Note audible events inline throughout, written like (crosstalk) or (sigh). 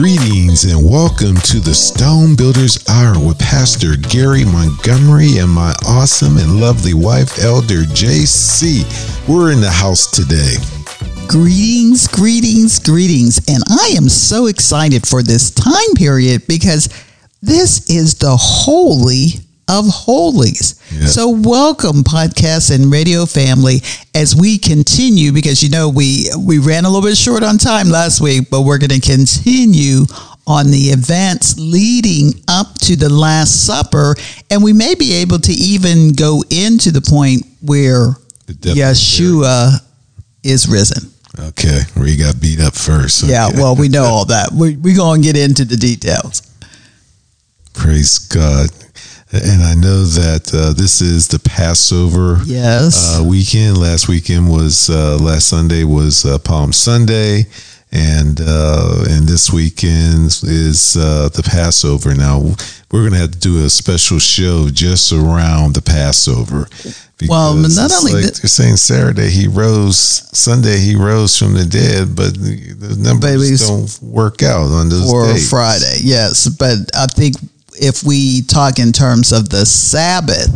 Greetings and welcome to the Stone Builders Hour with Pastor Gary Montgomery and my awesome and lovely wife, Elder JC. We're in the house today. Greetings, greetings, greetings. And I am so excited for this time period because this is the Holy of Holies. Yes. So, welcome, podcast and radio family, as we continue because you know we we ran a little bit short on time last week, but we're going to continue on the events leading up to the Last Supper, and we may be able to even go into the point where The depth of Yeshua is risen. Okay, where he got beat up first. Yeah, well, we know (laughs) all that. We're we going to get into the details. Praise God. And I know that uh, this is the Passover Yes. uh, weekend. Last weekend was uh, last Sunday was uh, Palm Sunday, and uh, and this weekend is uh, the Passover. Now we're going to have to do a special show just around the Passover. Well, not only like that- they're saying Saturday he rose, Sunday he rose from the dead, but the, the numbers Babies. don't work out on those or days. Friday, yes. But I think if we talk in terms of the Sabbath,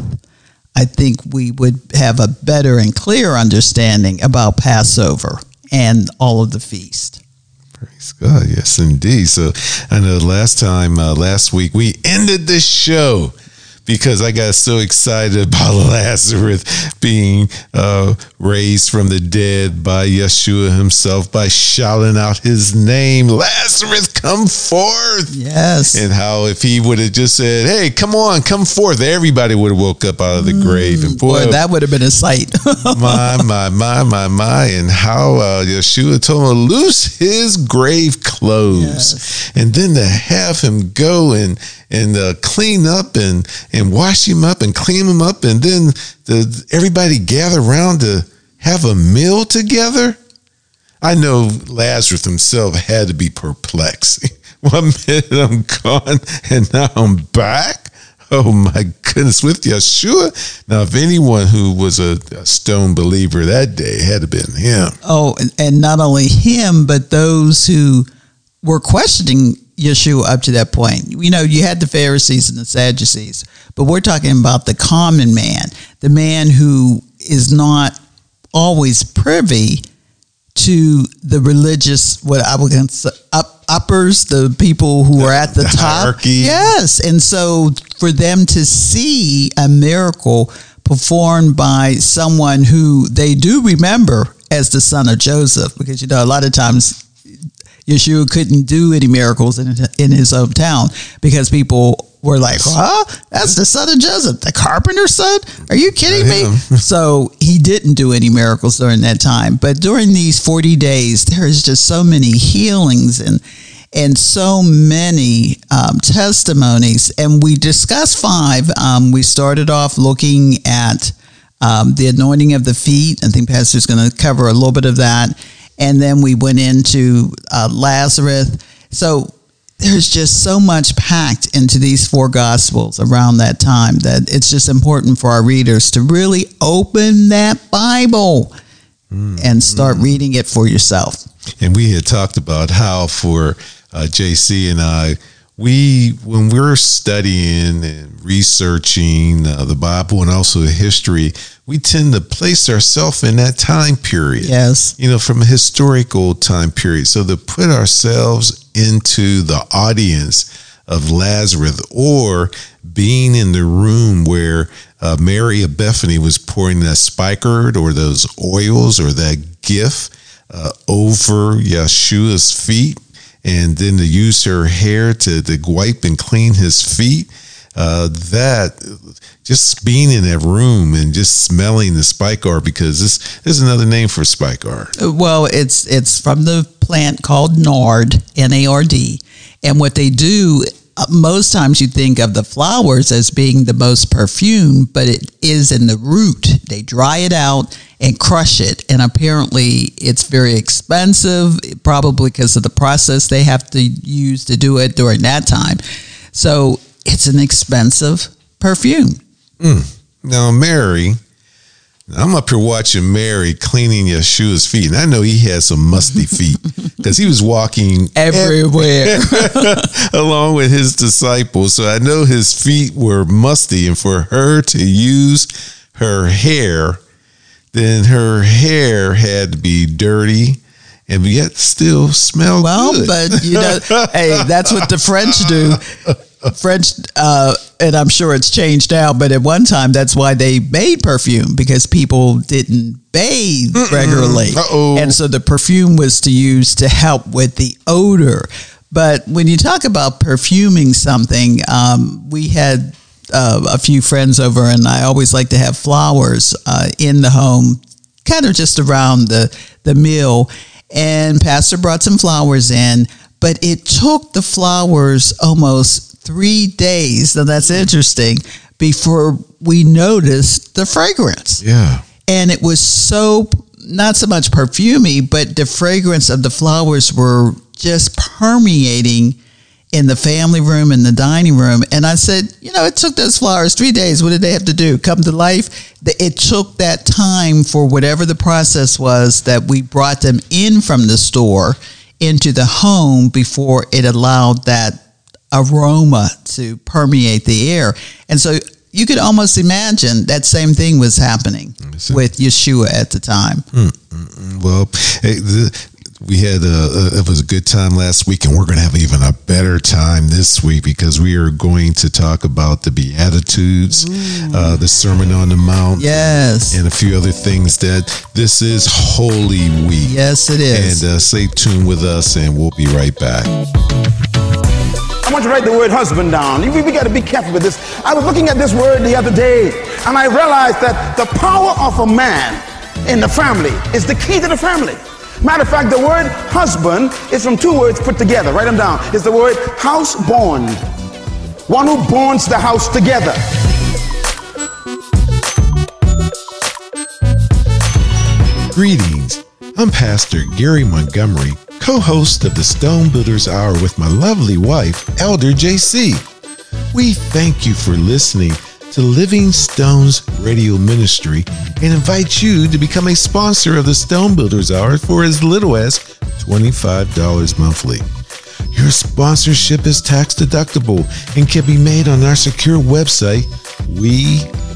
I think we would have a better and clearer understanding about Passover and all of the feast. Praise God. Yes, indeed. So I know last time, uh, last week, we ended the show because I got so excited about (laughs) Lazarus being uh, raised from the dead by Yeshua himself by shouting out his name, Lazarus, come forth. Yes. And how if he would have just said, "Hey, come on, come forth," everybody would have woke up out of the grave. And boy, Boy, that would have been a sight. (laughs) my, my, my, my, my, and how uh, Yeshua told him to loose his grave clothes, and then to have him go and and uh, clean up and and wash him up and clean him up, and then the everybody gather around to have a meal together. I know Lazarus himself had to be perplexed. (laughs) One minute I'm gone, and now I'm back. Oh my goodness, with Yeshua. Now, if anyone who was a, a stone believer that day had to been him. Oh, and, and not only him, but those who were questioning Yeshua up to that point. You know, you had the Pharisees and the Sadducees, but we're talking about the common man, the man who is not always privy to the religious, what I would consider up, uppers, the people who are at the, the top. hierarchy. Yes. And so for them to see a miracle performed by someone who they do remember as the son of Joseph, because, you know, a lot of times Yeshua couldn't do any miracles in, in his hometown because people were like, huh? That's the son of Joseph, the carpenter's son? Are you kidding me? (laughs) so he didn't do any miracles during that time. But during these 40 days, there is just so many healings and and so many um, testimonies. And we discussed five. Um, we started off looking at um, the anointing of the feet. I think Pastor's going to cover a little bit of that. And then we went into uh, Lazarus. So there's just so much packed into these four gospels around that time that it's just important for our readers to really open that Bible and start reading it for yourself. And we had talked about how for uh, JC and I, we when we're studying and researching uh, the Bible and also history, we tend to place ourselves in that time period. Yes. You know, from a historical time period. So to put ourselves into the audience of Lazarus or being in the room where uh, Mary of Bethany was pouring that spikenard or those oils or that gift uh, over Yeshua's feet and then to use her hair to, to wipe and clean his feet. Uh, that just being in that room and just smelling the spikenard because this, this is another name for spikenard. Well, it's it's from the plant called nard, N A R D, and what they do. Uh, Most times you think of the flowers as being the most perfume, but it is in the root. They dry it out and crush it, and apparently it's very expensive, probably because of the process they have to use to do it during that time. So it's an expensive perfume. Now, Mary I'm up here watching Mary cleaning Yeshua's feet, and I know he had some musty (laughs) feet because he was walking everywhere (laughs) along with his disciples. So I know his feet were musty, and for her to use her hair, then her hair had to be dirty and yet still smell well, good. but you know, hey, that's what the French do. (laughs) French, uh, and I'm sure it's changed now, but at one time that's why they made perfume because people didn't bathe Mm-mm. regularly. Uh-oh. And so the perfume was to use to help with the odor. But when you talk about perfuming something, um, we had uh, a few friends over, and I always like to have flowers uh, in the home, kind of just around the, the meal. And Pastor brought some flowers in, but it took the flowers almost three days. Now that's interesting before we noticed the fragrance. Yeah. And it was so not so much perfumy, but the fragrance of the flowers were just permeating in the family room in the dining room. And I said, you know, it took those flowers three days. What did they have to do? Come to life? It took that time for whatever the process was that we brought them in from the store into the home before it allowed that aroma to permeate the air. And so you could almost imagine that same thing was happening with Yeshua at the time. Mm-mm. Well, hey, the, we had a, a, it was a good time last week, and we're going to have even a better time this week because we are going to talk about the Beatitudes, uh, the Sermon on the Mount, yes, and a few other things. That this is Holy Week. Yes, it is. And uh, stay tuned with us, and we'll be right back. Want you to write the word husband down. We, we got to be careful with this. I was looking at this word the other day, and I realized that the power of a man in the family is the key to the family. Matter of fact, the word husband is from two words put together. Write them down. It's the word house born. One who bonds the house together. Greetings. I'm Pastor Gary Montgomery co host of the Stone Builders Hour with my lovely wife, Elder JC. We thank you for listening to Living Stones Radio Ministry and invite you to become a sponsor of the Stone Builders Hour for as little as $25 monthly. Your sponsorship is tax deductible and can be made on our secure website,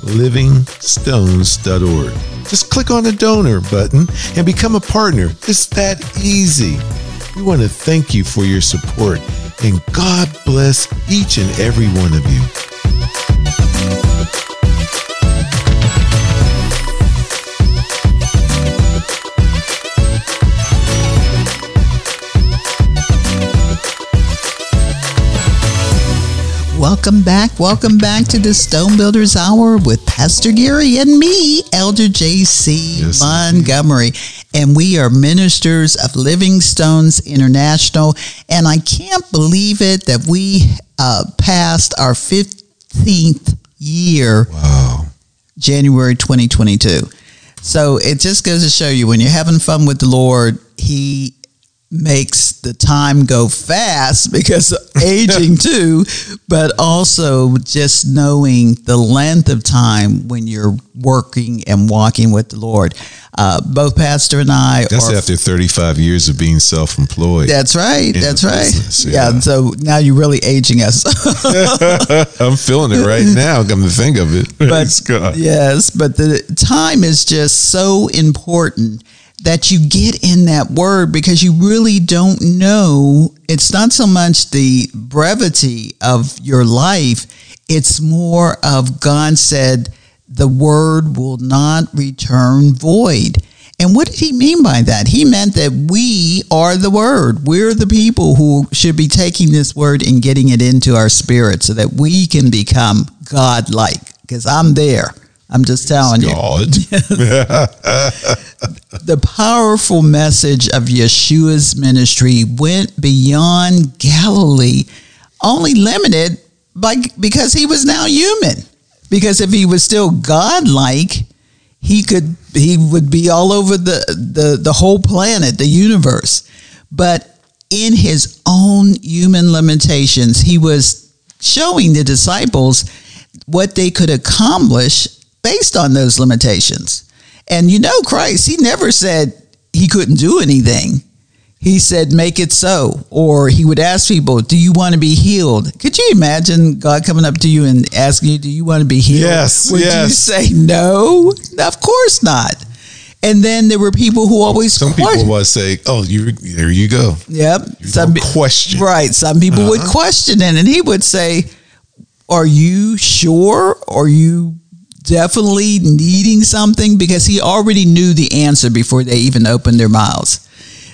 welivingstones.org. Just click on the donor button and become a partner. It's that easy. We want to thank you for your support and God bless each and every one of you. Welcome back. Welcome back to the Stone Builders Hour with Pastor Gary and me, Elder JC yes, Montgomery. And we are ministers of Living Stones International. And I can't believe it that we uh, passed our 15th year, wow. January 2022. So it just goes to show you when you're having fun with the Lord, He makes the time go fast because (laughs) aging too, but also just knowing the length of time when you're working and walking with the Lord. Uh, both Pastor and I. That's are, after 35 years of being self-employed. That's right. That's right. Business, yeah. yeah. So now you're really aging us. (laughs) I'm feeling it right now. Come to think of it. But, yes, but the time is just so important that you get in that word because you really don't know. It's not so much the brevity of your life, it's more of God said, the word will not return void. And what did he mean by that? He meant that we are the word. We're the people who should be taking this word and getting it into our spirit so that we can become God like. Because I'm there. I'm just telling you. (laughs) (laughs) the powerful message of Yeshua's ministry went beyond Galilee, only limited by because he was now human. Because if he was still godlike, he could he would be all over the, the, the whole planet, the universe. But in his own human limitations, he was showing the disciples what they could accomplish based on those limitations. And you know, Christ, he never said he couldn't do anything. He said, make it so. Or he would ask people, do you want to be healed? Could you imagine God coming up to you and asking you, do you want to be healed? Yes. Would yes. you say no? Of course not. And then there were people who always Some people would say, "Oh, you there you go." Yep. Some question. Right. Some people uh-huh. would question it, and he would say, "Are you sure? Are you definitely needing something?" Because he already knew the answer before they even opened their mouths.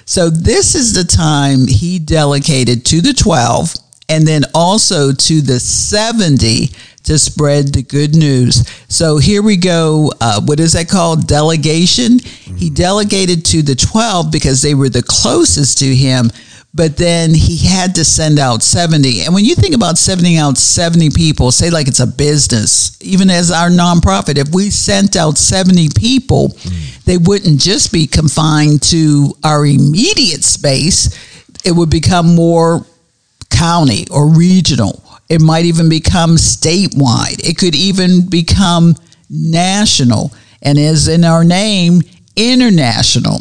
So this is the time he delegated to the twelve, and then also to the seventy to spread the good news. So here we go. Uh, what is that called? Delegation. Mm-hmm. He delegated to the 12 because they were the closest to him, but then he had to send out 70. And when you think about sending out 70 people, say like it's a business, even as our nonprofit, if we sent out 70 people, mm-hmm. they wouldn't just be confined to our immediate space, it would become more county or regional it might even become statewide. It could even become national and is in our name, international.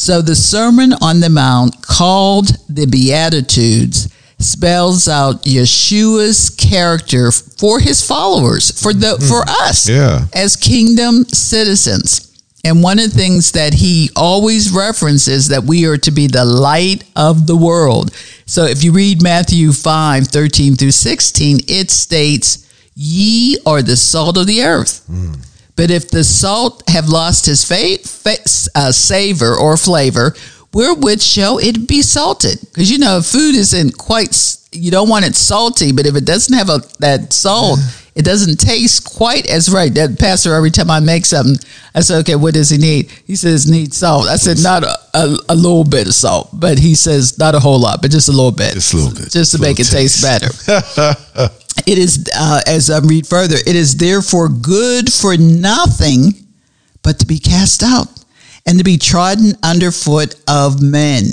So the Sermon on the Mount, called the Beatitudes, spells out Yeshua's character for his followers, for the mm-hmm. for us yeah. as kingdom citizens. And one of the things that he always references that we are to be the light of the world. So if you read Matthew 5, 13 through 16, it states, Ye are the salt of the earth. Mm. But if the salt have lost his fa- fa- uh, savor or flavor, wherewith shall it be salted? Because you know, food isn't quite, you don't want it salty, but if it doesn't have a, that salt, it doesn't taste quite as right. That pastor, every time I make something, I say, okay, what does he need? He says, need salt. I said, not a, a, a, little bit of salt, but he says, not a whole lot, but just a little bit. Just a little bit. Just to make it taste, taste better. (laughs) it is, uh, as I read further, it is therefore good for nothing but to be cast out and to be trodden underfoot of men.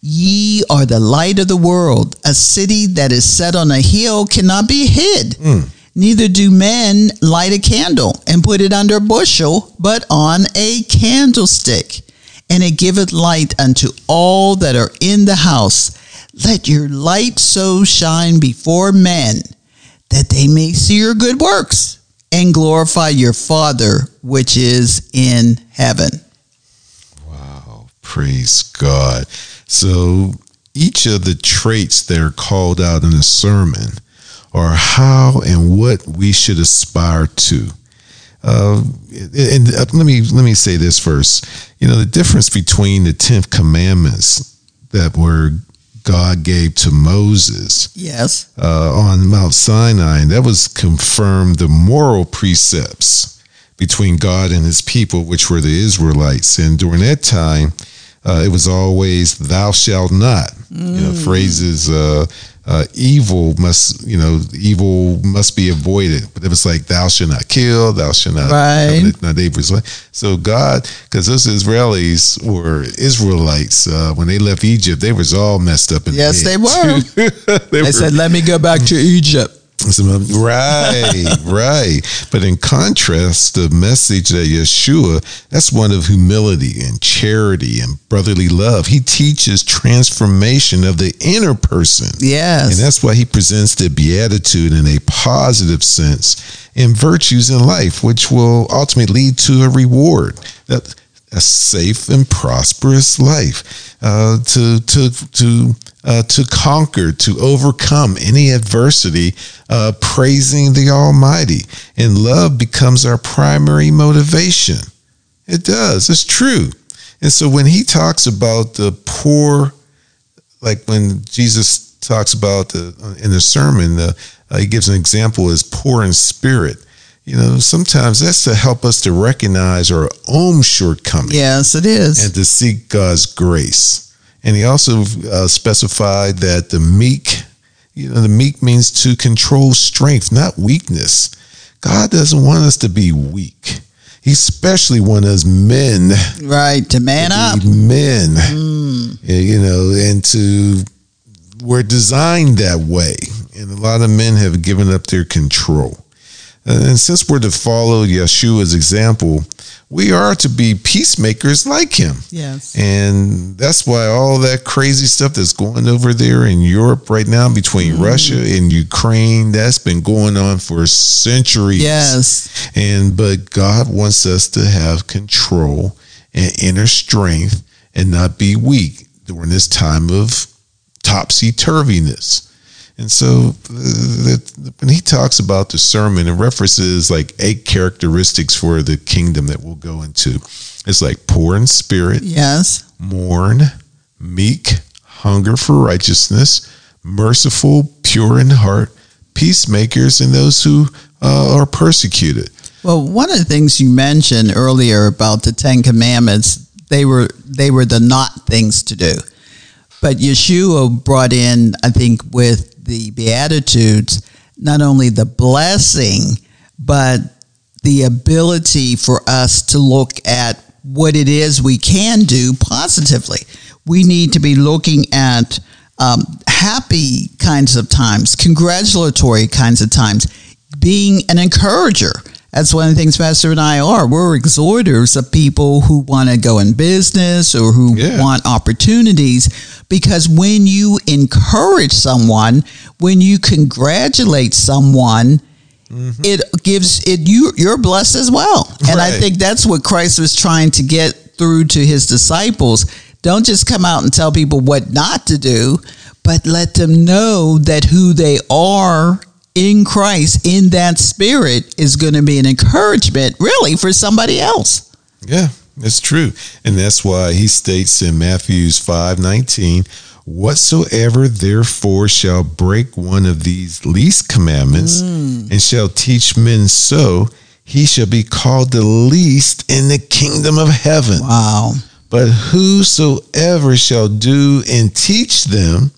Ye are the light of the world. A city that is set on a hill cannot be hid. Mm. Neither do men light a candle and put it under a bushel, but on a candlestick, and it giveth light unto all that are in the house. Let your light so shine before men that they may see your good works and glorify your Father which is in heaven. Wow, praise God. So each of the traits that are called out in the sermon are how and what we should aspire to. Uh, and uh, let me let me say this first. You know the difference between the Ten Commandments that were God gave to Moses. Yes. Uh, on Mount Sinai, that was confirmed the moral precepts between God and His people, which were the Israelites. And during that time, uh, it was always "Thou shalt not." Mm. You know, mm. phrases uh, uh, evil must, you know, evil must be avoided. But it was like, thou shalt not kill, thou shalt not, right. not neighbors. So God, because those Israelis were Israelites, uh, when they left Egypt, they was all messed up. In yes, the they were. (laughs) they, they were, said, let me go back to Egypt. Right, (laughs) right. But in contrast, the message that Yeshua, that's one of humility and charity and brotherly love. He teaches transformation of the inner person. Yes. And that's why he presents the beatitude in a positive sense and virtues in life, which will ultimately lead to a reward. That a safe and prosperous life, uh, to to to uh, to conquer, to overcome any adversity, uh, praising the Almighty, and love becomes our primary motivation. It does. It's true. And so when he talks about the poor, like when Jesus talks about the, in the sermon, uh, he gives an example as poor in spirit you know, sometimes that's to help us to recognize our own shortcomings. Yes, it is. And to seek God's grace. And he also uh, specified that the meek, you know, the meek means to control strength, not weakness. God doesn't want us to be weak. He especially wants us men, right, to man to up, men, mm. you know, and to we're designed that way, and a lot of men have given up their control. And since we're to follow Yeshua's example, we are to be peacemakers like him. Yes. And that's why all that crazy stuff that's going over there in Europe right now between mm. Russia and Ukraine, that's been going on for centuries. Yes. And but God wants us to have control and inner strength and not be weak during this time of topsy turviness. And so uh, when he talks about the sermon, it references like eight characteristics for the kingdom that we'll go into. It's like poor in spirit, yes, mourn, meek, hunger for righteousness, merciful, pure in heart, peacemakers, and those who uh, are persecuted. Well, one of the things you mentioned earlier about the Ten Commandments, they were they were the not things to do. But Yeshua brought in, I think, with the Beatitudes not only the blessing, but the ability for us to look at what it is we can do positively. We need to be looking at um, happy kinds of times, congratulatory kinds of times, being an encourager. That's one of the things Pastor and I are. We're exhorters of people who want to go in business or who yeah. want opportunities because when you encourage someone, when you congratulate someone, mm-hmm. it gives it you you're blessed as well. And right. I think that's what Christ was trying to get through to his disciples. Don't just come out and tell people what not to do, but let them know that who they are in Christ in that spirit is going to be an encouragement really for somebody else. Yeah. It's true. And that's why he states in Matthew's 5:19, whatsoever therefore shall break one of these least commandments mm. and shall teach men so, he shall be called the least in the kingdom of heaven. Wow. But whosoever shall do and teach them,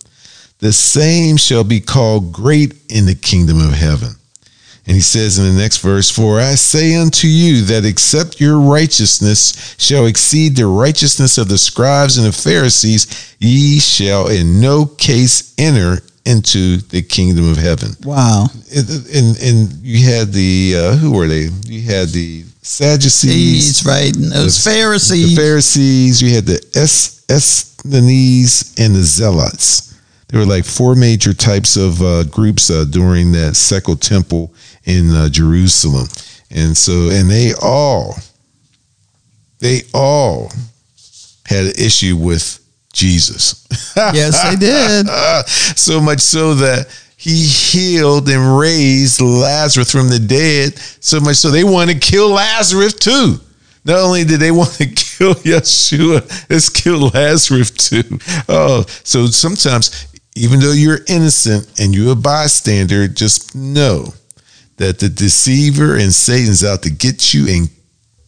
the same shall be called great in the kingdom of heaven. And he says in the next verse, For I say unto you that except your righteousness shall exceed the righteousness of the scribes and the Pharisees, ye shall in no case enter into the kingdom of heaven. Wow. And, and you had the, uh, who were they? You had the Sadducees. He's right. And those the, Pharisees. The Pharisees. You had the Es, Essenes and the Zealots there were like four major types of uh, groups uh, during that second temple in uh, Jerusalem. And so, and they all, they all had an issue with Jesus. (laughs) yes, they did. (laughs) so much so that he healed and raised Lazarus from the dead, so much so they want to kill Lazarus too. Not only did they want to (laughs) kill Yeshua, let's kill Lazarus too. Oh, so sometimes, even though you're innocent and you're a bystander, just know that the deceiver and Satan's out to get you and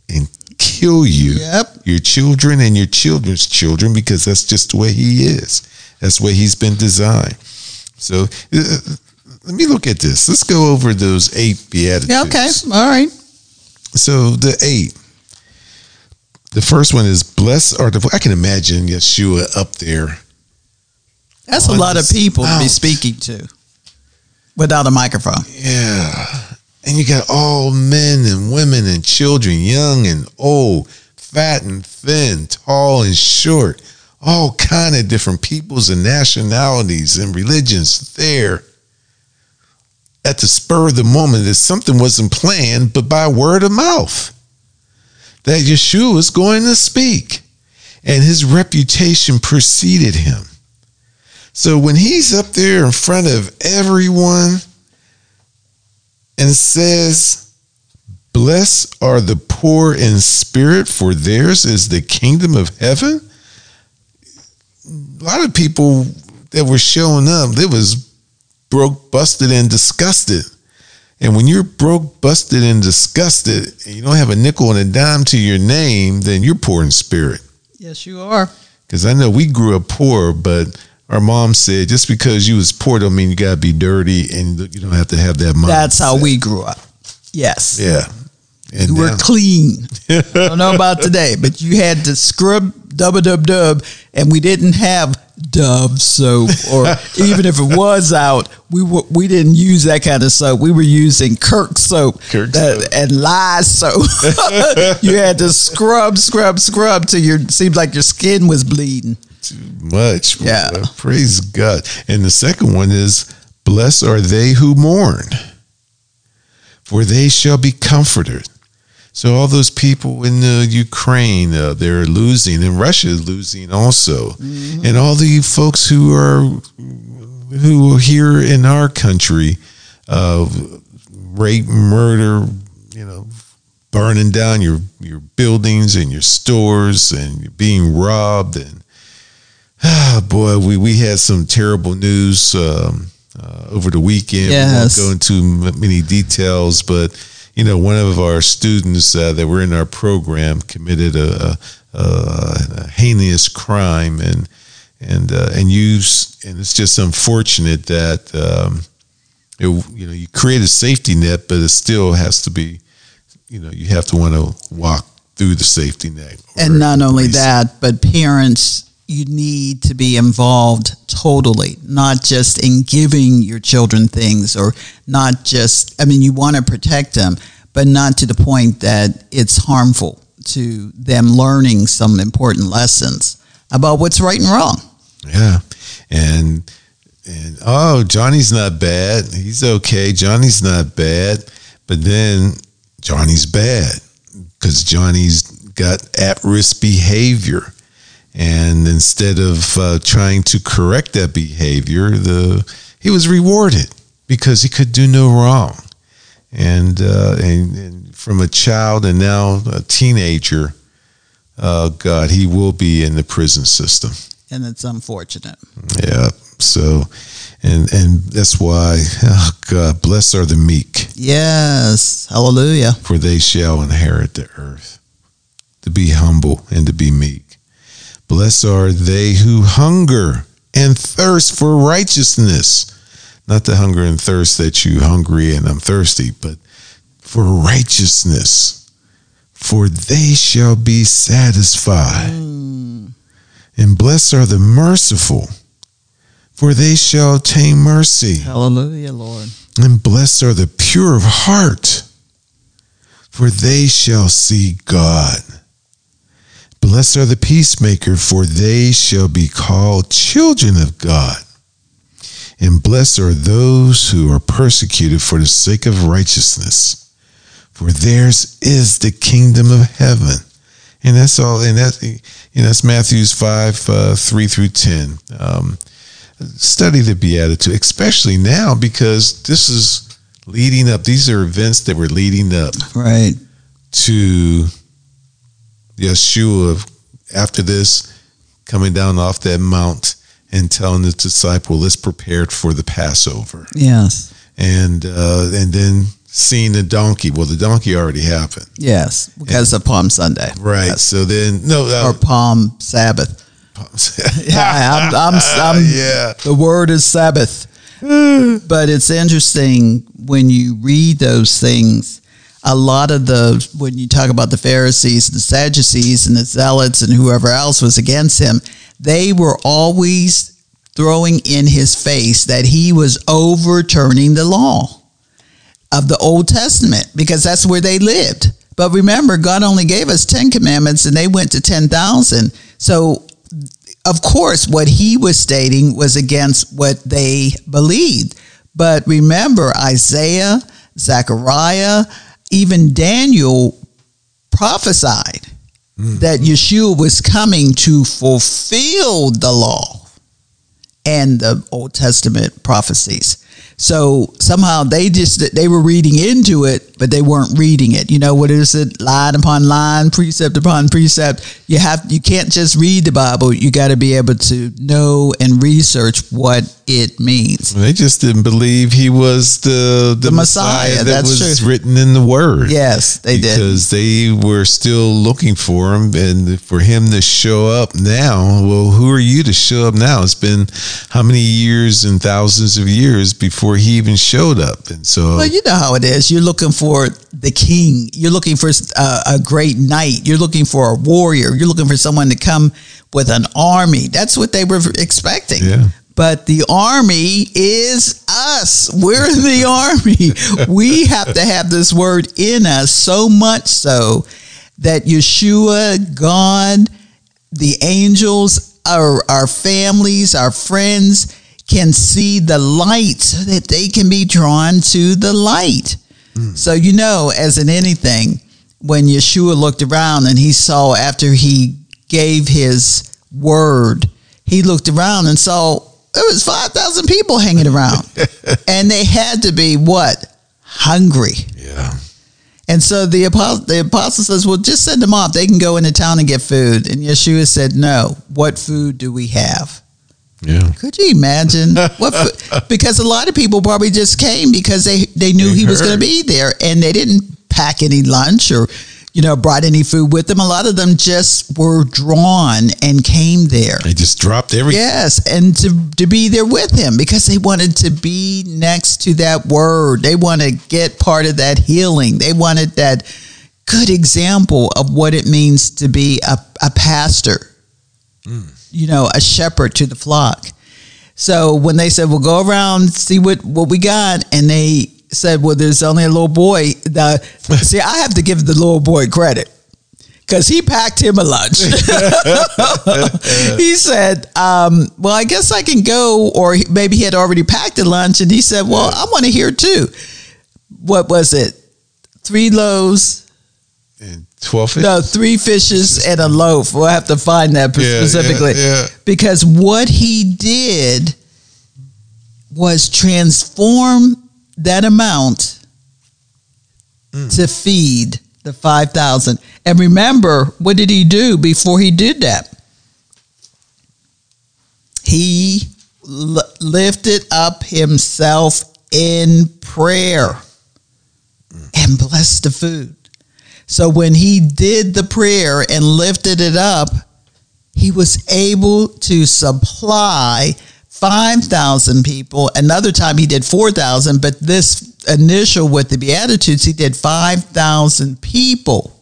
and kill you, yep. your children and your children's children, because that's just the way he is. That's the way he's been designed. So uh, let me look at this. Let's go over those eight beatitudes. Yeah, okay, all right. So the eight. The first one is blessed are the. I can imagine Yeshua up there. That's a lot of people to be speaking to without a microphone. Yeah. And you got all men and women and children, young and old, fat and thin, tall and short, all kind of different peoples and nationalities and religions there. At the spur of the moment, that something wasn't planned, but by word of mouth, that Yeshua was going to speak, and his reputation preceded him. So when he's up there in front of everyone and says, Blessed are the poor in spirit, for theirs is the kingdom of heaven. A lot of people that were showing up, they was broke, busted, and disgusted. And when you're broke, busted, and disgusted, and you don't have a nickel and a dime to your name, then you're poor in spirit. Yes, you are. Because I know we grew up poor, but our mom said, just because you was poor don't mean you gotta be dirty and you don't have to have that money. That's how we grew up. Yes. Yeah. And you were clean. I (laughs) don't know about today, but you had to scrub dub dub dub, and we didn't have Dove soap, or (laughs) even if it was out, we were, we didn't use that kind of soap. We were using Kirk soap, Kirk that, soap. and lye soap. (laughs) you had to scrub, scrub, scrub till your seemed like your skin was bleeding. Too much. Yeah. Praise God. And the second one is, blessed are they who mourn, for they shall be comforted. So all those people in the Ukraine, uh, they're losing, and Russia is losing also, and all the folks who are who are here in our country, uh, rape, murder, you know, burning down your your buildings and your stores, and being robbed, and ah, boy, we we had some terrible news um, uh, over the weekend. Yes. We won't go into m- many details, but you know, one of our students uh, that were in our program committed a, a, a heinous crime, and and uh, and you and it's just unfortunate that um, it, you know you create a safety net, but it still has to be, you know, you have to want to walk through the safety net. And not only that, but parents, you need to be involved totally, not just in giving your children things or not just, I mean, you want to protect them, but not to the point that it's harmful to them learning some important lessons about what's right and wrong. Yeah, and and oh, Johnny's not bad. He's okay. Johnny's not bad, but then Johnny's bad because Johnny's got at-risk behavior, and instead of uh, trying to correct that behavior, the he was rewarded because he could do no wrong, and uh, and, and from a child and now a teenager. Oh God, he will be in the prison system. And it's unfortunate. Yeah. So, and and that's why, oh God, blessed are the meek, Yes. Hallelujah. for they shall inherit the earth. To be humble and to be meek. Blessed are they who hunger and thirst for righteousness. Not the hunger and thirst that you hungry and I'm thirsty, but for righteousness. For they shall be satisfied. Mm. And blessed are the merciful, for they shall obtain mercy. Hallelujah, Lord. And blessed are the pure of heart, for they shall see God. Blessed are the peacemaker, for they shall be called children of God. And blessed are those who are persecuted for the sake of righteousness, for theirs is the kingdom of heaven. And that's all. And that know, that's Matthew's five uh, three through ten. Um, study the beatitude, especially now because this is leading up. These are events that were leading up Right. to Yeshua after this coming down off that mount and telling the disciple, "Let's prepare for the Passover," Yes. and uh, and then seeing the donkey. Well, the donkey already happened, Yes. Because of Palm Sunday. right? Yes. So then, no, uh, Or Palm Sabbath. (laughs) Yeah, I'm, I'm, (laughs) I'm, yeah, The word is Sabbath. (laughs) but it's interesting when you read those things. A lot of the, when you talk about the Pharisees, and the Sadducees, and the Zealots, and whoever else was against him, they were always throwing in his face that he was overturning the law of the Old Testament because that's where they lived. But remember, God only gave us 10 commandments and they went to 10,000. So of course, what he was stating was against what they believed. But remember, Isaiah, Zechariah, even Daniel prophesied mm. that Yeshua was coming to fulfill the law and the Old Testament prophecies. So somehow they just they were reading into it, but they weren't reading it. You know what is it? Line upon line, precept upon precept. You have you can't just read the Bible. You got to be able to know and research what it means. they just didn't believe he was the the, The Messiah, that that's was true. written in the Word. Yes, they did. because they were still looking for him and for him to show up now well who are you to show up now it's been how many years and thousands of years before he even showed up. And so, Well, you know how it is. You're looking for the king. You're looking for uh, a great knight. You're looking for a warrior. You're looking for someone to come with an army. That's what they were expecting. Yeah. But the army is us. We're (laughs) the army. We have to have this word in us so much so that Yeshua, God, the angels, our, our families, our friends can see the light so that they can be drawn to the light. Hmm. So, you know, as in anything, when Yeshua looked around and he saw after he gave his word, he looked around and saw there was 5,000 people hanging around. (laughs) and they had to be what? Hungry. yeah. And so the apostle, the apostle says, well, just send them off. They can go into town and get food. And Yeshua said, no. What food do we have? Yeah. Could you imagine (laughs) what? Because a lot of people probably just came because they they knew They he was going to be there, and they didn't pack any lunch or, you know, brought any food with them. A lot of them just were drawn and came there. They just dropped everything. Yes, and to to be there with him because they wanted to be next to that word. They want to get part of that healing. They wanted that good example of what it means to be a, a pastor. You know, a shepherd to the flock. So when they said, "Well, go around see what what we got," and they said, "Well, there's only a little boy." The, (laughs) see, I have to give the little boy credit because he packed him a lunch. (laughs) he said, um, "Well, I guess I can go," or maybe he had already packed a lunch, and he said, "Well, I want to hear too." What was it? Three loaves, And 12 fish. no, three fishes and a loaf. We'll have to find that Yeah, specifically yeah, yeah. because what he did was transform that amount mm. to feed the 5,000. And remember, what did he do before he did that? He l- lifted up himself in prayer mm. and blessed the food. So when he did the prayer and lifted it up, he was able to supply 5,000 people. Another time he did 4,000, but this initial with the Beatitudes, he did 5,000 people.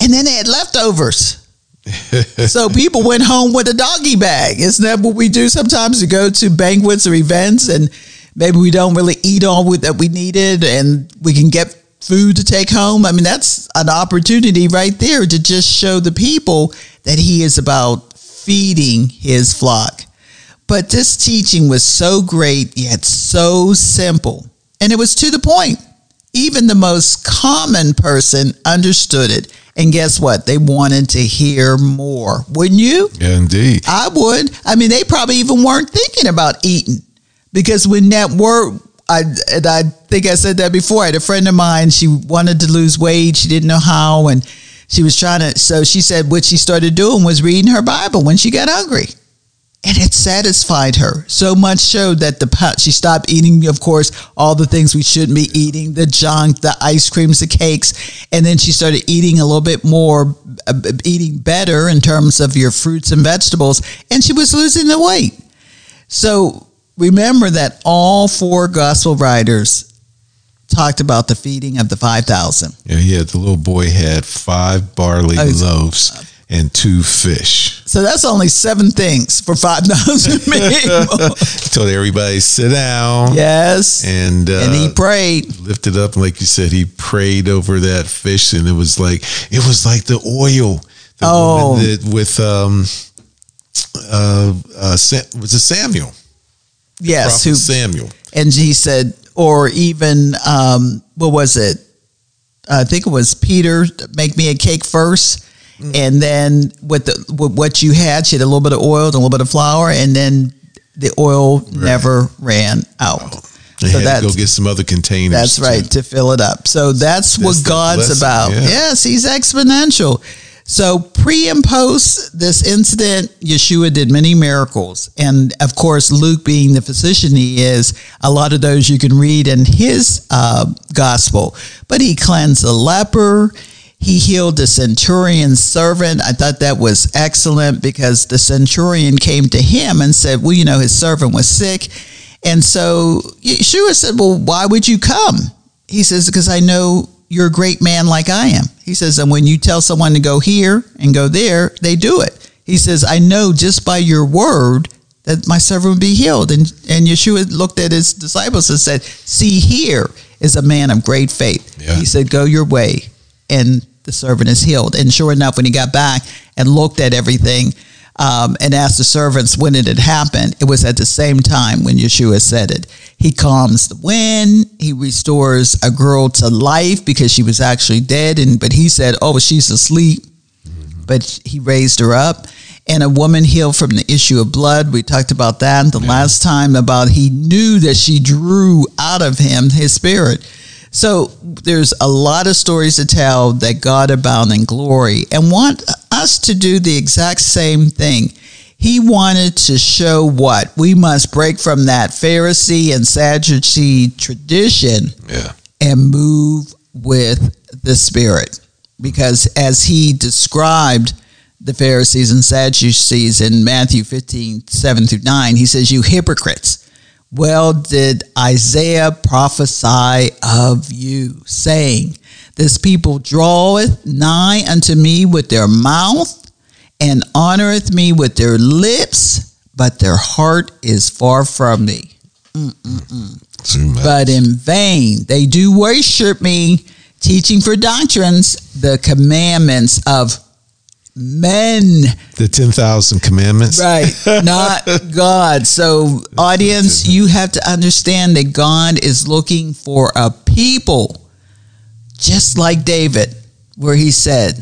And then they had leftovers. (laughs) so people went home with a doggy bag. Isn't that what we do sometimes to go to banquets or events and maybe we don't really eat all that we needed and we can get food to take home? I mean, that's an opportunity right there to just show the people that he is about feeding his flock. But this teaching was so great, yet so simple. And it was to the point. Even the most common person understood it. And guess what? They wanted to hear more. Wouldn't you? Yeah, indeed. I would. I mean, they probably even weren't thinking about eating because when that word, I and I think I said that before. I had a friend of mine. She wanted to lose weight. She didn't know how, and she was trying to. So she said what she started doing was reading her Bible when she got hungry. And it satisfied her so much Showed that the she stopped eating, of course, all the things we shouldn't be eating, the junk, the ice creams, the cakes. And then she started eating a little bit more, uh, eating better in terms of your fruits and vegetables. And she was losing the weight. So remember that all four gospel writers talked about the feeding of the 5,000. Yeah, yeah. The little boy had five barley Oh, loaves and two fish. So that's only seven things for 5,000 (laughs) people. He told everybody sit down. yes. And, uh, and he prayed. lifted up, and like you said, he prayed over that fish, and it was like it was like the oil. The Oh. with um, uh, uh, was it Samuel? Yes. Prophet Who, Samuel. and he said, or even, um, what was it? I think it was Peter, make me a cake first. And then with, the, with what you had, she had a little bit of oil and a little bit of flour, and then the oil never ran out. They So had to go get some other containers. That's right, to fill it up. So that's, what God's about. yeah. Yes, He's exponential. So pre and post this incident, Yeshua did many miracles. And of course, Luke being the physician he is, a lot of those you can read in his uh, gospel. But he cleansed a leper. He healed the centurion's servant. I thought that was excellent because the centurion came to him and said, Well, you know, his servant was sick. And so Yeshua said, Well, why would you come? He says, Because I know you're a great man like I am. He says, And when you tell someone to go here and go there, they do it. He says, I know just by your word that my servant would be healed. And, and Yeshua looked at his disciples and said, See, here is a man of great faith. Yeah. He said, Go your way. And the servant is healed. And sure enough, when he got back and looked at everything um, and asked the servants when it had happened, it was at the same time when Yeshua said it. He calms the wind. He restores a girl to life because she was actually dead. And but he said, "Oh, she's asleep," but he raised her up. And a woman healed from the issue of blood. We talked about that the yeah. last time about he knew that she drew out of him his spirit. So there's a lot of stories to tell that God abound in glory and want us to do the exact same thing. He wanted to show what we must break from that Pharisee and Sadducee tradition yeah. and move with the Spirit. Because as he described the Pharisees and Sadducees in Matthew 15, 7 through 9, he says, You hypocrites well did Isaiah prophesy of you, saying, This people draweth nigh unto me with their mouth, and honoreth me with their lips, but their heart is far from me. Mm, mm, mm. But in vain. They do worship me, teaching for doctrines the commandments of men. The 10,000 commandments. Right. (laughs) Not God. So, audience, you have to understand that God is looking for a people just like David, where he said,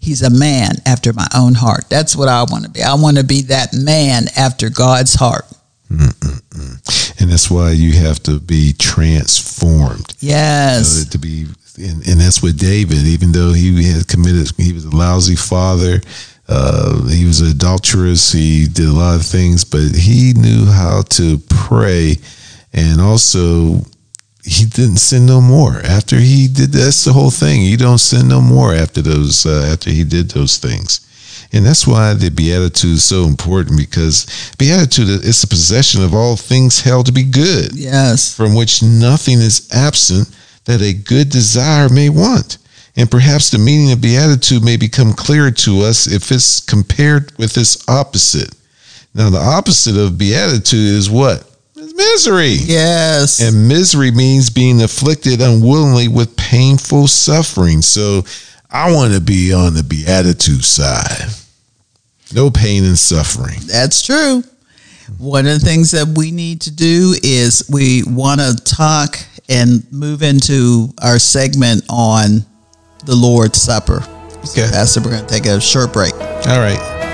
He's a man after my own heart. That's what I want to be. I want to be that man after God's heart. Mm-mm-mm. And that's why you have to be transformed. Yes. You know, to be and, and that's with David, even though he had committed, he was a lousy father. Uh, he was adulterous. He did a lot of things, but he knew how to pray, and also he didn't sin no more. After he did, that's the whole thing. You don't sin no more after those. Uh, after he did those things, and that's why the beatitude is so important because beatitude is the possession of all things held to be good. Yes, from which nothing is absent that a good desire may want. And perhaps the meaning of beatitude may become clearer to us if it's compared with its opposite. Now, the opposite of beatitude is what? It's misery. Yes. And misery means being afflicted unwillingly with painful suffering. So I want to be on the beatitude side. No pain and suffering. That's true. One of the things that we need to do is we want to talk and move into our segment on the Lord's Supper. Okay. So, Pastor, we're going to take a short break. All right.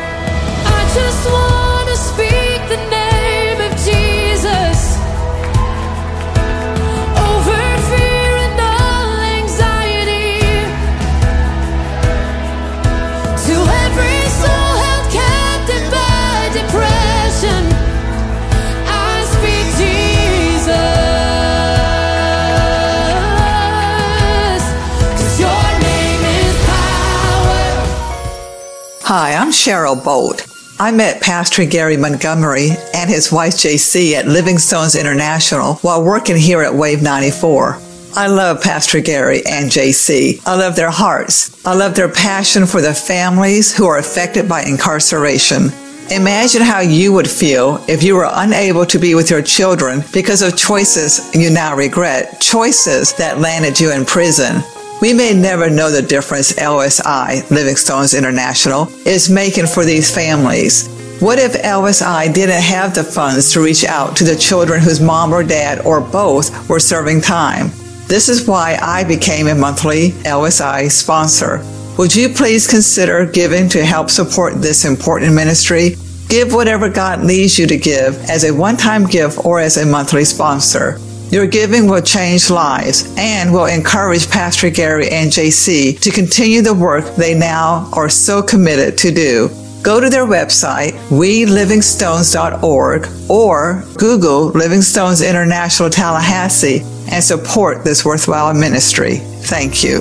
Cheryl Bolt. I met Pastor Gary Montgomery and his wife JC at Living Stones International while working here at Wave 94. I love Pastor Gary and JC. I love their hearts. I love their passion for the families who are affected by incarceration. Imagine how you would feel if you were unable to be with your children because of choices you now regret, choices that landed you in prison. We may never know the difference LSI, Living Stones International, is making for these families. What if LSI didn't have the funds to reach out to the children whose mom or dad or both were serving time? This is why I became a monthly LSI sponsor. Would you please consider giving to help support this important ministry? Give whatever God leads you to give as a one time gift or as a monthly sponsor. Your giving will change lives and will encourage Pastor Gary and JC to continue the work they now are so committed to do. Go to their website, welivingstones.org, or Google Livingstones International Tallahassee and support this worthwhile ministry. Thank you.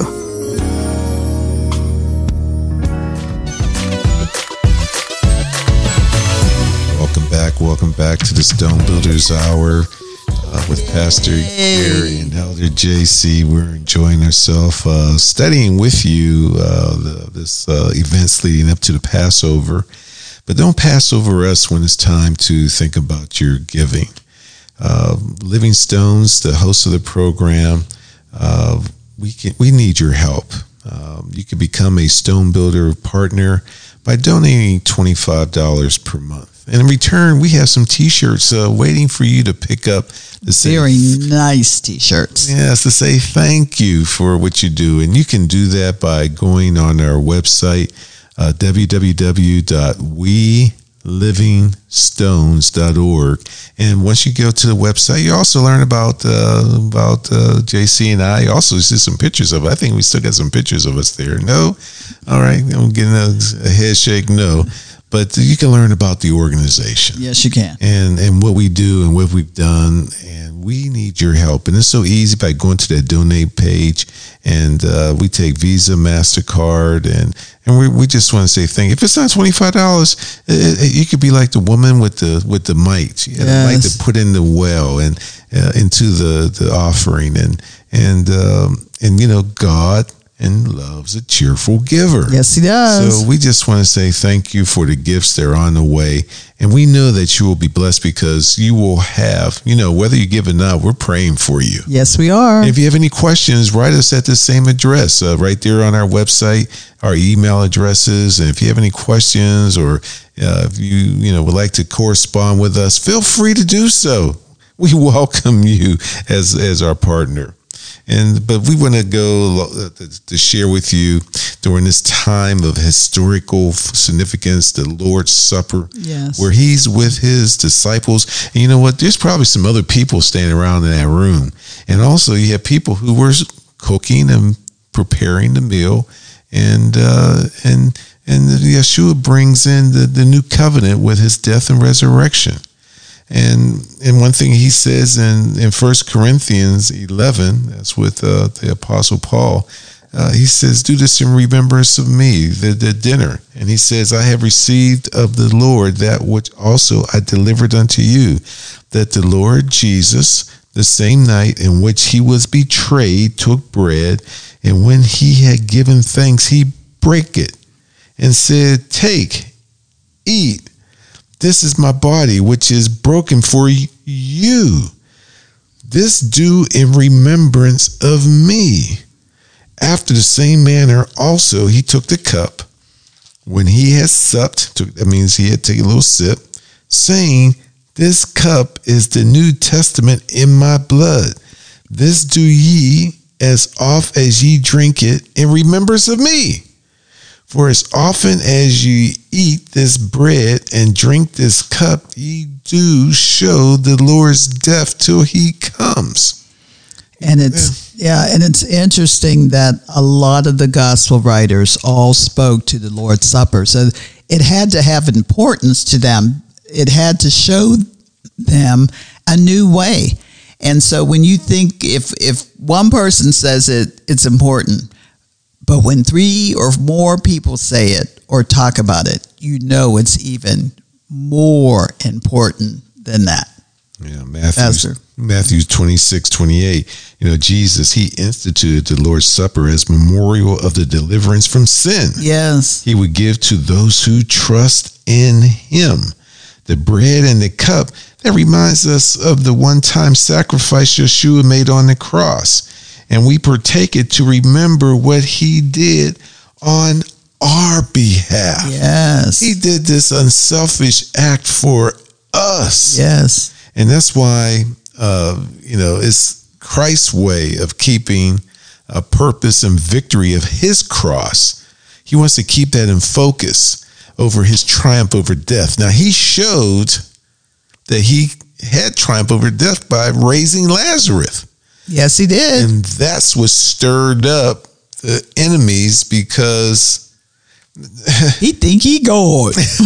Welcome back. Welcome back to the Stone Builders Hour uh, with Pastor Gary and Elder JC. We're enjoying ourselves uh, studying with you uh, the, this uh, events leading up to the Passover. But don't pass over us when it's time to think about your giving. Uh, Living Stones, the host of the program, uh, we can, we need your help. Um, you can become a Stone Builder partner by donating $25 per month. And in return, we have some T-shirts uh, waiting for you to pick up. To say, Very nice T-shirts. Yes, to say thank you for what you do, and you can do that by going on our website, uh, www.welivingstones.org. And once you go to the website, you also learn about uh, about uh, JC and I. You also see some pictures of. I think we still got some pictures of us there. No, all right, I'm getting a, a head shake. No but you can learn about the organization. Yes, you can. And and what we do and what we've done, and we need your help. And it's so easy by going to that donate page, and uh, we take Visa, Mastercard, and and we, we just want to say thank you. If it's not twenty five dollars, you could be like the woman with the with the mite, you yes. the to put in the well and uh, into the the offering, and and um, and you know God and loves a cheerful giver. Yes, he does. So we just want to say thank you for the gifts that are on the way. And we know that you will be blessed because you will have, you know, whether you give or not, we're praying for you. Yes, we are. And if you have any questions, write us at the same address uh, right there on our website, our email addresses. And if you have any questions or uh, if you, you know, would like to correspond with us, feel free to do so. We (laughs) welcome you as, as our partner. And but we want to go uh, to share with you during this time of historical significance, the Lord's Supper, yes. where He's with His disciples. And you know what? There's probably some other people standing around in that room, and also you have people who were cooking and preparing the meal, and uh, and and Yeshua brings in the, the new covenant with His death and resurrection. And and one thing he says in in First Corinthians eleven, that's with uh, the Apostle Paul. Uh, he says, "Do this in remembrance of me." The, the dinner, and he says, "I have received of the Lord that which also I delivered unto you, that the Lord Jesus, the same night in which he was betrayed, took bread, and when he had given thanks, he brake it, and said, Take, eat." This is my body, which is broken for you. This do in remembrance of me. After the same manner, also he took the cup when he had supped. Took, That means he had taken a little sip, saying, This cup is the New Testament in my blood. This do ye as oft as ye drink it in remembrance of me. For as often as you eat this bread and drink this cup, ye do show the Lord's death till he comes. And it's yeah. and it's interesting that a lot of the gospel writers all spoke to the Lord's Supper. So it had to have importance to them. It had to show them a new way. And so when you think if if one person says it, it's important but when three or more people say it or talk about it, you know it's even more important than that. Yeah, Matthew, Matthew 26, 28. You know, Jesus, he instituted the Lord's Supper as memorial of the deliverance from sin. Yes. He would give to those who trust in him. The bread and the cup, that reminds us of the one time sacrifice Yeshua made on the cross and we partake it to remember what he did on our behalf. Yes. He did this unselfish act for us. Yes. And that's why, uh, you know, it's Christ's way of keeping a purpose and victory of his cross. He wants to keep that in focus over his triumph over death. Now, he showed that he had triumph over death by raising Lazarus. Yes, he did. And that's what stirred up the enemies because he think he God. (laughs) (laughs)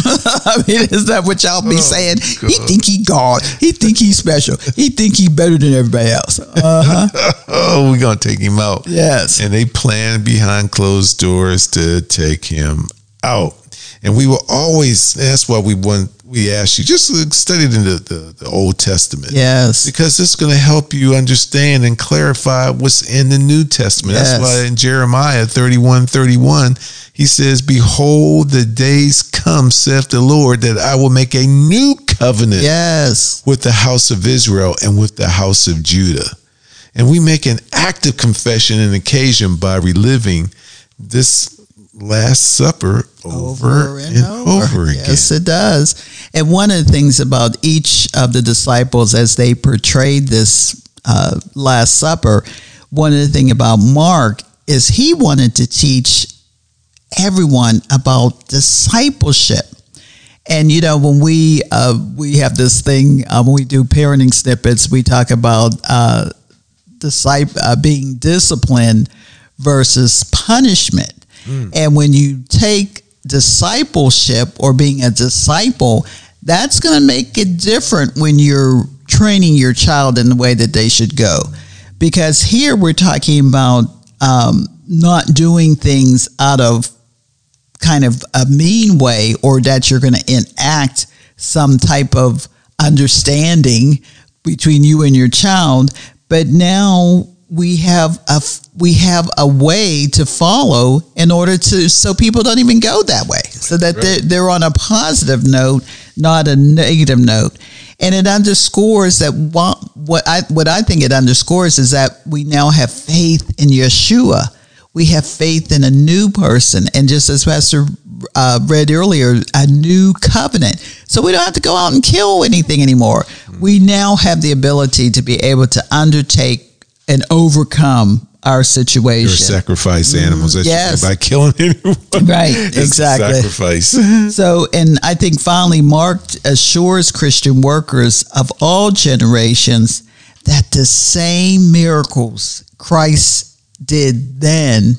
I mean, is that what y'all be oh, saying? God. He think he God. He think he special. He think he better than everybody else. Uh-huh. (laughs) oh, we're gonna take him out. Yes. And they plan behind closed doors to take him out. And we were always, that's why we want, we ask you just study it in the, the, the Old Testament. Yes. Because it's going to help you understand and clarify what's in the New Testament. Yes. That's why in Jeremiah 31 31, he says, Behold, the days come, saith the Lord, that I will make a new covenant Yes. with the house of Israel and with the house of Judah. And we make an active confession and occasion by reliving this Last Supper over, and, over, again. Yes, it does. And one of the things about each of the disciples as they portrayed this uh, Last Supper, one of the things about Mark is he wanted to teach everyone about discipleship. And you know, when we uh, we have this thing uh, when we do parenting snippets, we talk about uh, disciple uh, being disciplined versus punishment. And when you take discipleship or being a disciple, that's going to make it different when you're training your child in the way that they should go. Because here we're talking about um, not doing things out of kind of a mean way or that you're going to enact some type of understanding between you and your child but now we have a we have a way to follow in order to so people don't even go that way. So that they're, they're on a positive note not a negative note. And it underscores that what, what I what I think it underscores is that we now have faith in Yeshua. We have faith in a new person. And just as pastor uh, read earlier a new covenant. So we don't have to go out and kill anything anymore. We now have the ability to be able to undertake and overcome our Or situation sacrifice animals should yes. by killing (laughs) anyone. Right, exactly. Sacrifice. (laughs) So, and I think finally, Mark assures Christian workers of all generations that the same miracles Christ did then,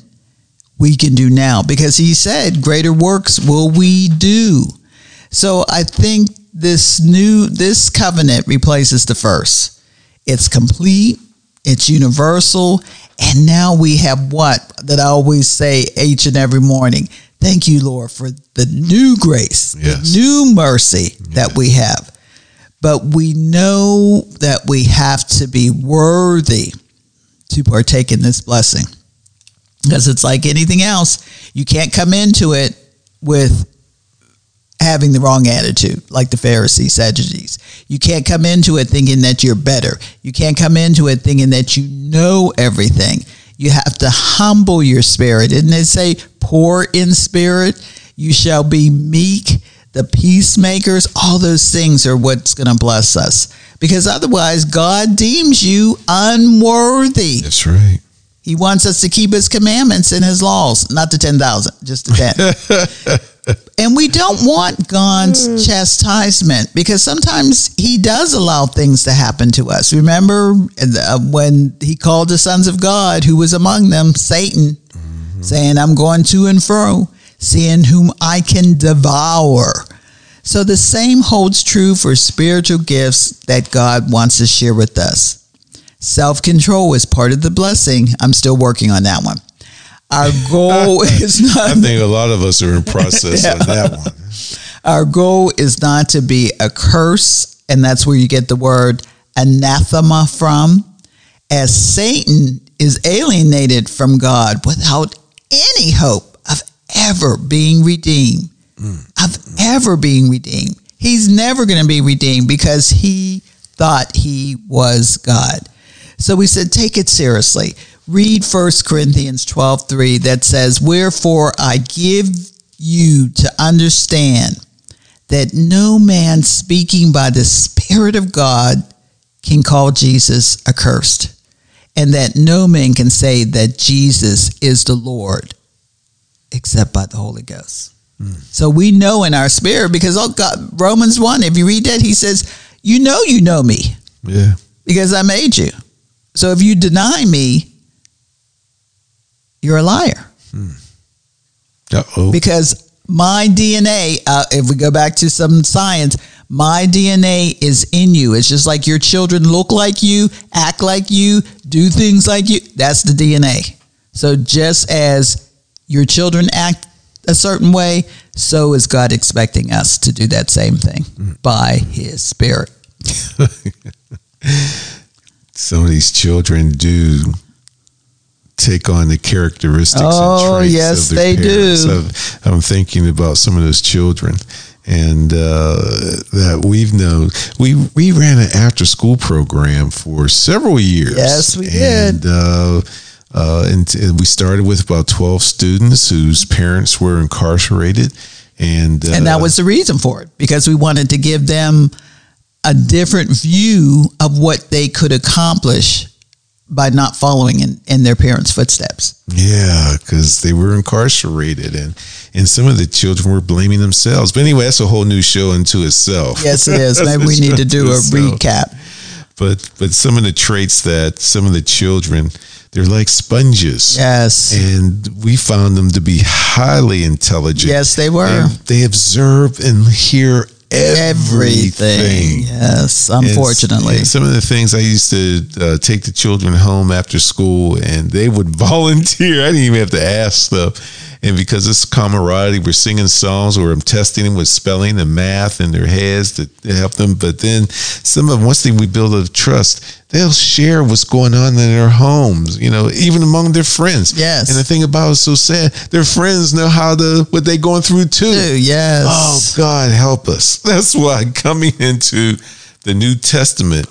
we can do now because he said, Greater works will we do. So I think this new, this covenant replaces the first. It's complete, it's universal, and now we have what that I always say each and every morning. Thank you, Lord, for the new grace, Yes. the new mercy that we have. But we know that we have to be worthy to partake in this blessing. Because it's like anything else, you can't come into it with having the wrong attitude, like the Pharisees, Sadducees. You can't come into it thinking that you're better. You can't come into it thinking that you know everything. You have to humble your spirit. Didn't they say, poor in spirit? You shall be meek, the peacemakers. All those things are what's going to bless us. Because otherwise, God deems you unworthy. That's right. He wants us to keep his commandments and his laws, not the 10,000, just the 10. (laughs) and we don't want God's chastisement because sometimes he does allow things to happen to us. Remember uh, when he called the sons of God, who was among them, Satan, saying, I'm going to and fro, seeing whom I can devour. So the same holds true for spiritual gifts that God wants to share with us. Self control is part of the blessing. I'm still working on that one. Our goal (laughs) is not. I think a lot of us are in (laughs) process on that one. our goal is not to be a curse, and that's where you get the word anathema from. As Satan is alienated from God without any hope of ever being redeemed, mm. of ever being redeemed. He's never going to be redeemed because he thought he was God. So we said, take it seriously. Read 1 Corinthians 12 3 that says, Wherefore I give you to understand that no man speaking by the Spirit of God can call Jesus accursed, and that no man can say that Jesus is the Lord except by the Holy Ghost. Hmm. So we know in our spirit because oh God, Romans 1, if you read that, he says, You know you know me Yeah. because I made you. So if you deny me, you're a liar Uh oh. because my DNA, uh, if we go back to some science, my DNA is in you. It's just like your children look like you, act like you, do things like you. That's the DNA. So just as your children act a certain way, so is God expecting us to do that same thing by His Spirit. (laughs) Some of these children do take on the characteristics Oh, and traits yes, of their they parents. do. I've- I'm thinking about some of those children and uh, that we've known. We we ran an after school program for several years. Yes, we did. And, uh, uh, and, and we started with about 12 students whose parents were incarcerated. And, uh, and that was the reason for it because we wanted to give them a different view of what they could accomplish by not following in, in their parents' footsteps. Yeah, because they were incarcerated, and and some of the children were blaming themselves. But anyway, that's a whole new show unto itself. Yes, it is. (laughs) Maybe we need to do a itself. recap. But but some of the traits that some of the children they're like sponges. Yes. And we found them to be highly intelligent. Yes, they were. They observe and hear everything. Everything. Yes, And unfortunately. and some of the things I used to uh, take the children home after school, and they would (laughs) volunteer. I didn't even have to ask stuff. And because it's camaraderie, we're singing songs, or I'm testing them with spelling and math in their heads to, help them. But then some of them, once they we build a trust, they'll share what's going on in their homes. You know, even among their friends. Yes. And the thing about it's so sad, their friends know how to what they're going through too. Too, yes. Oh, God, help us. (laughs) That's why coming into the New Testament,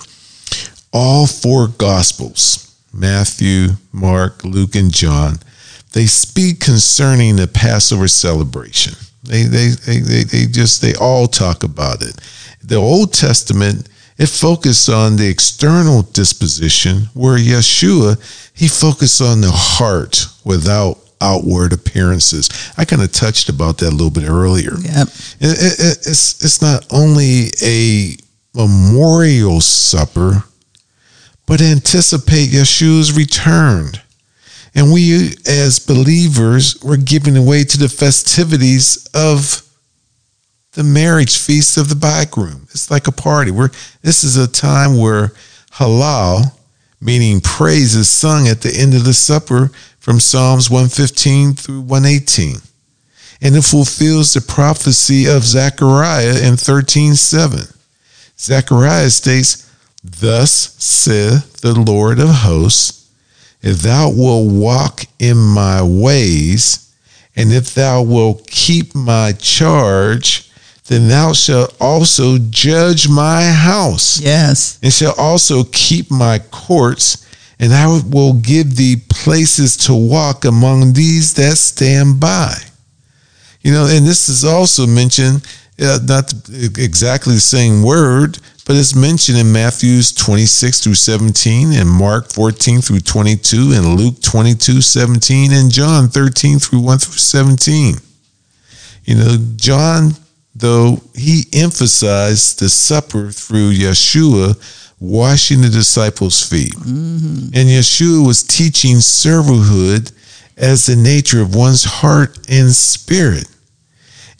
all four Gospels Matthew, Mark, Luke, and John they speak concerning the Passover celebration. They, they, they, they, they just, they all talk about it. The Old Testament, it focused on the external disposition, where Yeshua, he focused on the heart without outward appearances. I kind of touched about that a little bit earlier. Yep. It- it- it- it's it's not only a memorial supper, but anticipate Yeshua's return. And we, as believers, we're giving away to the festivities of the marriage feast of the bridegroom. It's like a party. We're, this is a time where Hallel, meaning praise, is sung at the end of the supper from Psalms 115 through 118 and it fulfills the prophecy of Zechariah in 13:7. Zechariah states, "Thus saith the Lord of hosts, if thou wilt walk in my ways, and if thou wilt keep my charge, then thou shalt also judge my house, Yes. and shall also keep my courts, and I will give thee places to walk among these that stand by." You know, and this is also mentioned, uh, not exactly the same word, but it's mentioned in Matthew's 26 through 17, and Mark 14 through 22, and Luke 22, 17, and John 13 through 1 through 17. You know, John, though, he emphasized the supper through Yeshua washing the disciples' feet. Mm-hmm. And Yeshua was teaching servanthood as the nature of one's heart and spirit.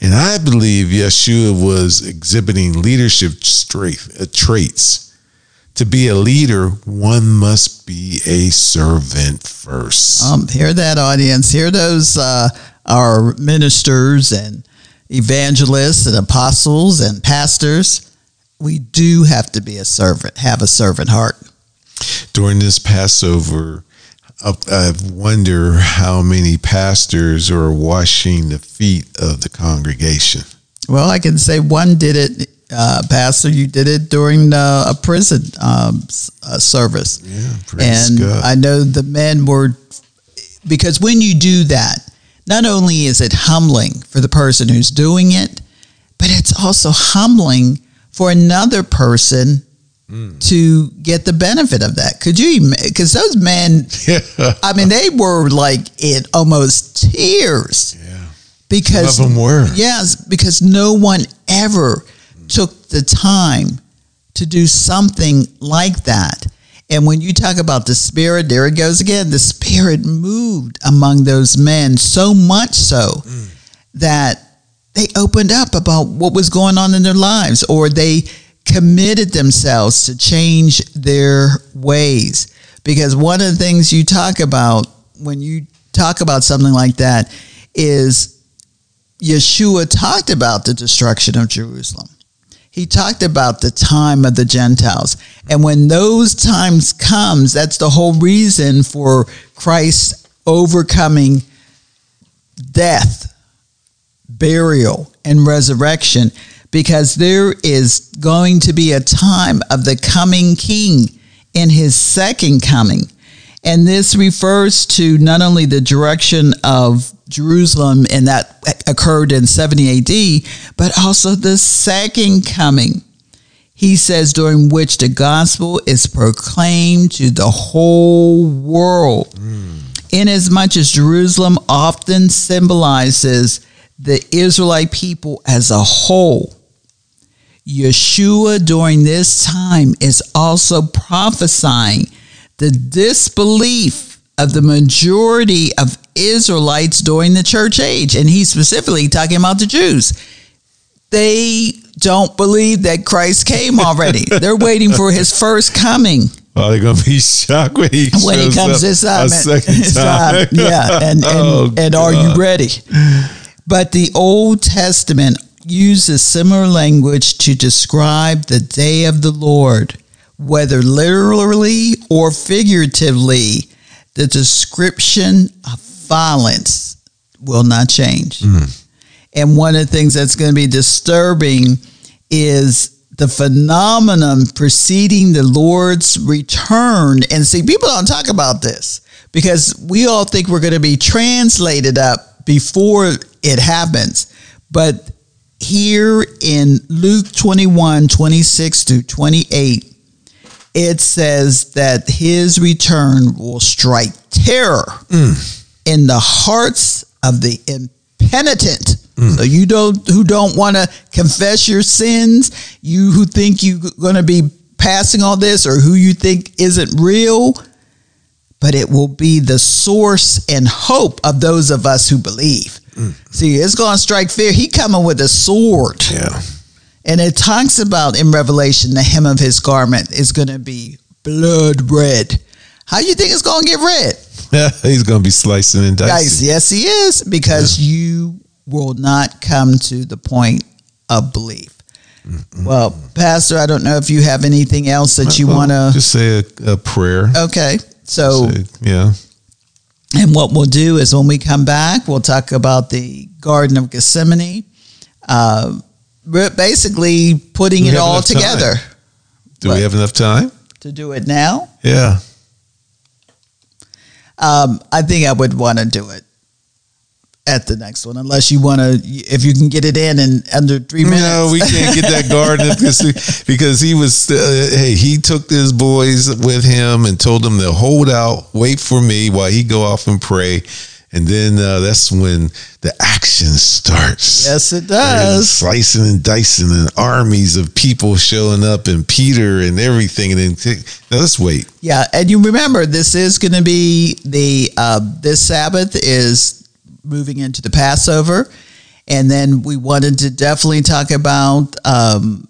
And I believe Yeshua was exhibiting leadership strength, uh, traits. To be a leader, one must be a servant first. Um, hear that, audience. Hear those uh, our ministers and evangelists and apostles and pastors. We do have to be a servant, have a servant heart. During this Passover, I I wonder how many pastors are washing the feet of the congregation. Well, I can say one did it, uh, Pastor. You did it during uh, a prison um, uh, service. Yeah, praise and God. I know the men were because when you do that, not only is it humbling for the person who's doing it, but it's also humbling for another person Mm. to get the benefit of that. Could you? Because those men, I mean, they were like in almost tears yeah. because Some of them were. Yes, because no one ever took the time to do something like that. And when you talk about the spirit, there it goes again. The spirit moved among those men so much so that they opened up about what was going on in their lives or they committed themselves to change their ways. Because one of the things you talk about when you talk about something like that is Yeshua talked about the destruction of Jerusalem. He talked about the time of the Gentiles. And when those times comes, that's the whole reason for Christ overcoming death, burial, and resurrection because there is going to be a time of the coming king in his second coming. And this refers to not only the direction of Jerusalem, and that occurred in 70 AD, but also the second coming. He says, during which the gospel is proclaimed to the whole world. Mm. Inasmuch as Jerusalem often symbolizes the Israelite people as a whole, Yeshua during this time is also prophesying the disbelief of the majority of Israelites during the church age. And he's specifically talking about the Jews. They don't believe that Christ came already. (laughs) They're waiting for his first coming. Oh, they're gonna be shocked when he, when he comes this time. A second time. time. yeah, and and, (laughs) oh, and are you ready? But the Old Testament Use a similar language to describe the day of the Lord, whether literally or figuratively. The description of violence will not change. Mm. And one of the things that's going to be disturbing is the phenomenon preceding the Lord's return. And see, people don't talk about this because we all think we're going to be translated up before it happens. But here in Luke 21 26 to 28, it says that his return will strike terror mm. in the hearts of the impenitent. Mm. So you don't who don't want to confess your sins, you who think you're going to be passing all this or who you think isn't real, but it will be the source and hope of those of us who believe. Mm. See, it's going to strike fear. He coming with a sword. Yeah. And it talks about in Revelation the hem of his garment is going to be blood red. How you think it's going to get red? (laughs) He's going to be slicing and dicing. Yes, he is because yeah. you will not come to the point of belief. Mm-hmm. Well, Pastor, I don't know if you have anything else that you want to just say a, a prayer. Okay, so say, yeah, and what we'll do is when we come back, we'll talk about the Garden of Gethsemane. Uh, basically putting it all together. Time? Do we have enough time? To do it now? Yeah. Um, I think I would want to do it at the next one, unless you want to. If you can get it in and under three minutes, no, we can't get that guard because because he was. Uh, hey, he took his boys with him and told them to hold out, wait for me while he go off and pray. And then uh, that's when the action starts. Yes, it does. slicing and dicing and armies of people showing up and Peter and everything. And then t- now let's wait. Yeah, and you remember this is going to be the uh, this Sabbath is moving into the Passover. And then we wanted to definitely talk about um,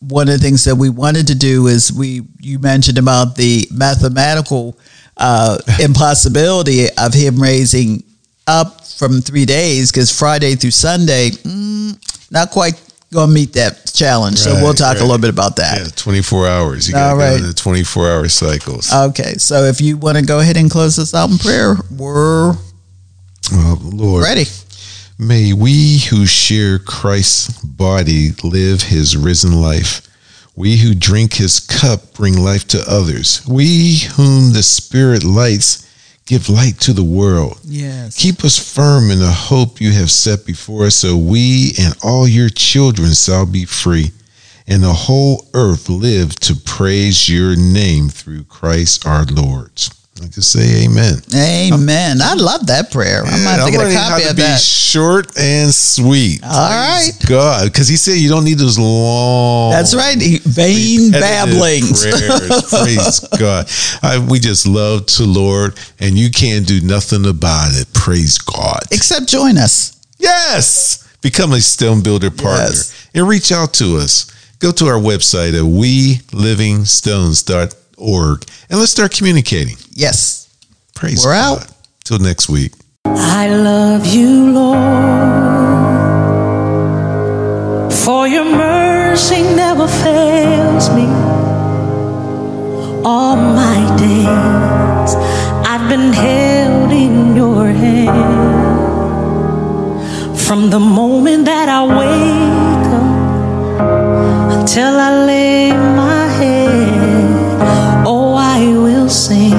one of the things that we wanted to do is we you mentioned about the mathematical uh, impossibility of him raising up from three days because Friday through Sunday, mm, not quite gonna meet that challenge. Right, so we'll talk right. a little bit about that. Yeah, 24 hours. You All right. the 24 hour cycles. Okay. So if you want to go ahead and close us out in prayer, we're Oh, Lord. Ready. May we who share Christ's body live his risen life. We who drink his cup bring life to others. We whom the Spirit lights give light to the world. Yes. Keep us firm in the hope you have set before us, so we and all your children shall be free, and the whole earth live to praise your name through Christ our Lord. I can say amen. Amen. i love that prayer. Yeah, I might have to get a copy of that. Short and sweet. All right, God, because he said you don't need those long. That's right. Vain babblings. Praise (laughs) God. I, we just love to Lord, and you can't do nothing about it. Praise God. Except join us. Yes. Become a Stone Builder partner yes. and reach out to us. Go to our website at welivingstones.com org. And let's start communicating. Yes. Praise We're God. out. Till next week. I love you, Lord, for your mercy never fails me. All my days I've been held in your hand. From the moment that I wake up until I lay my head sing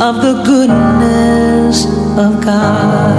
of the goodness of God.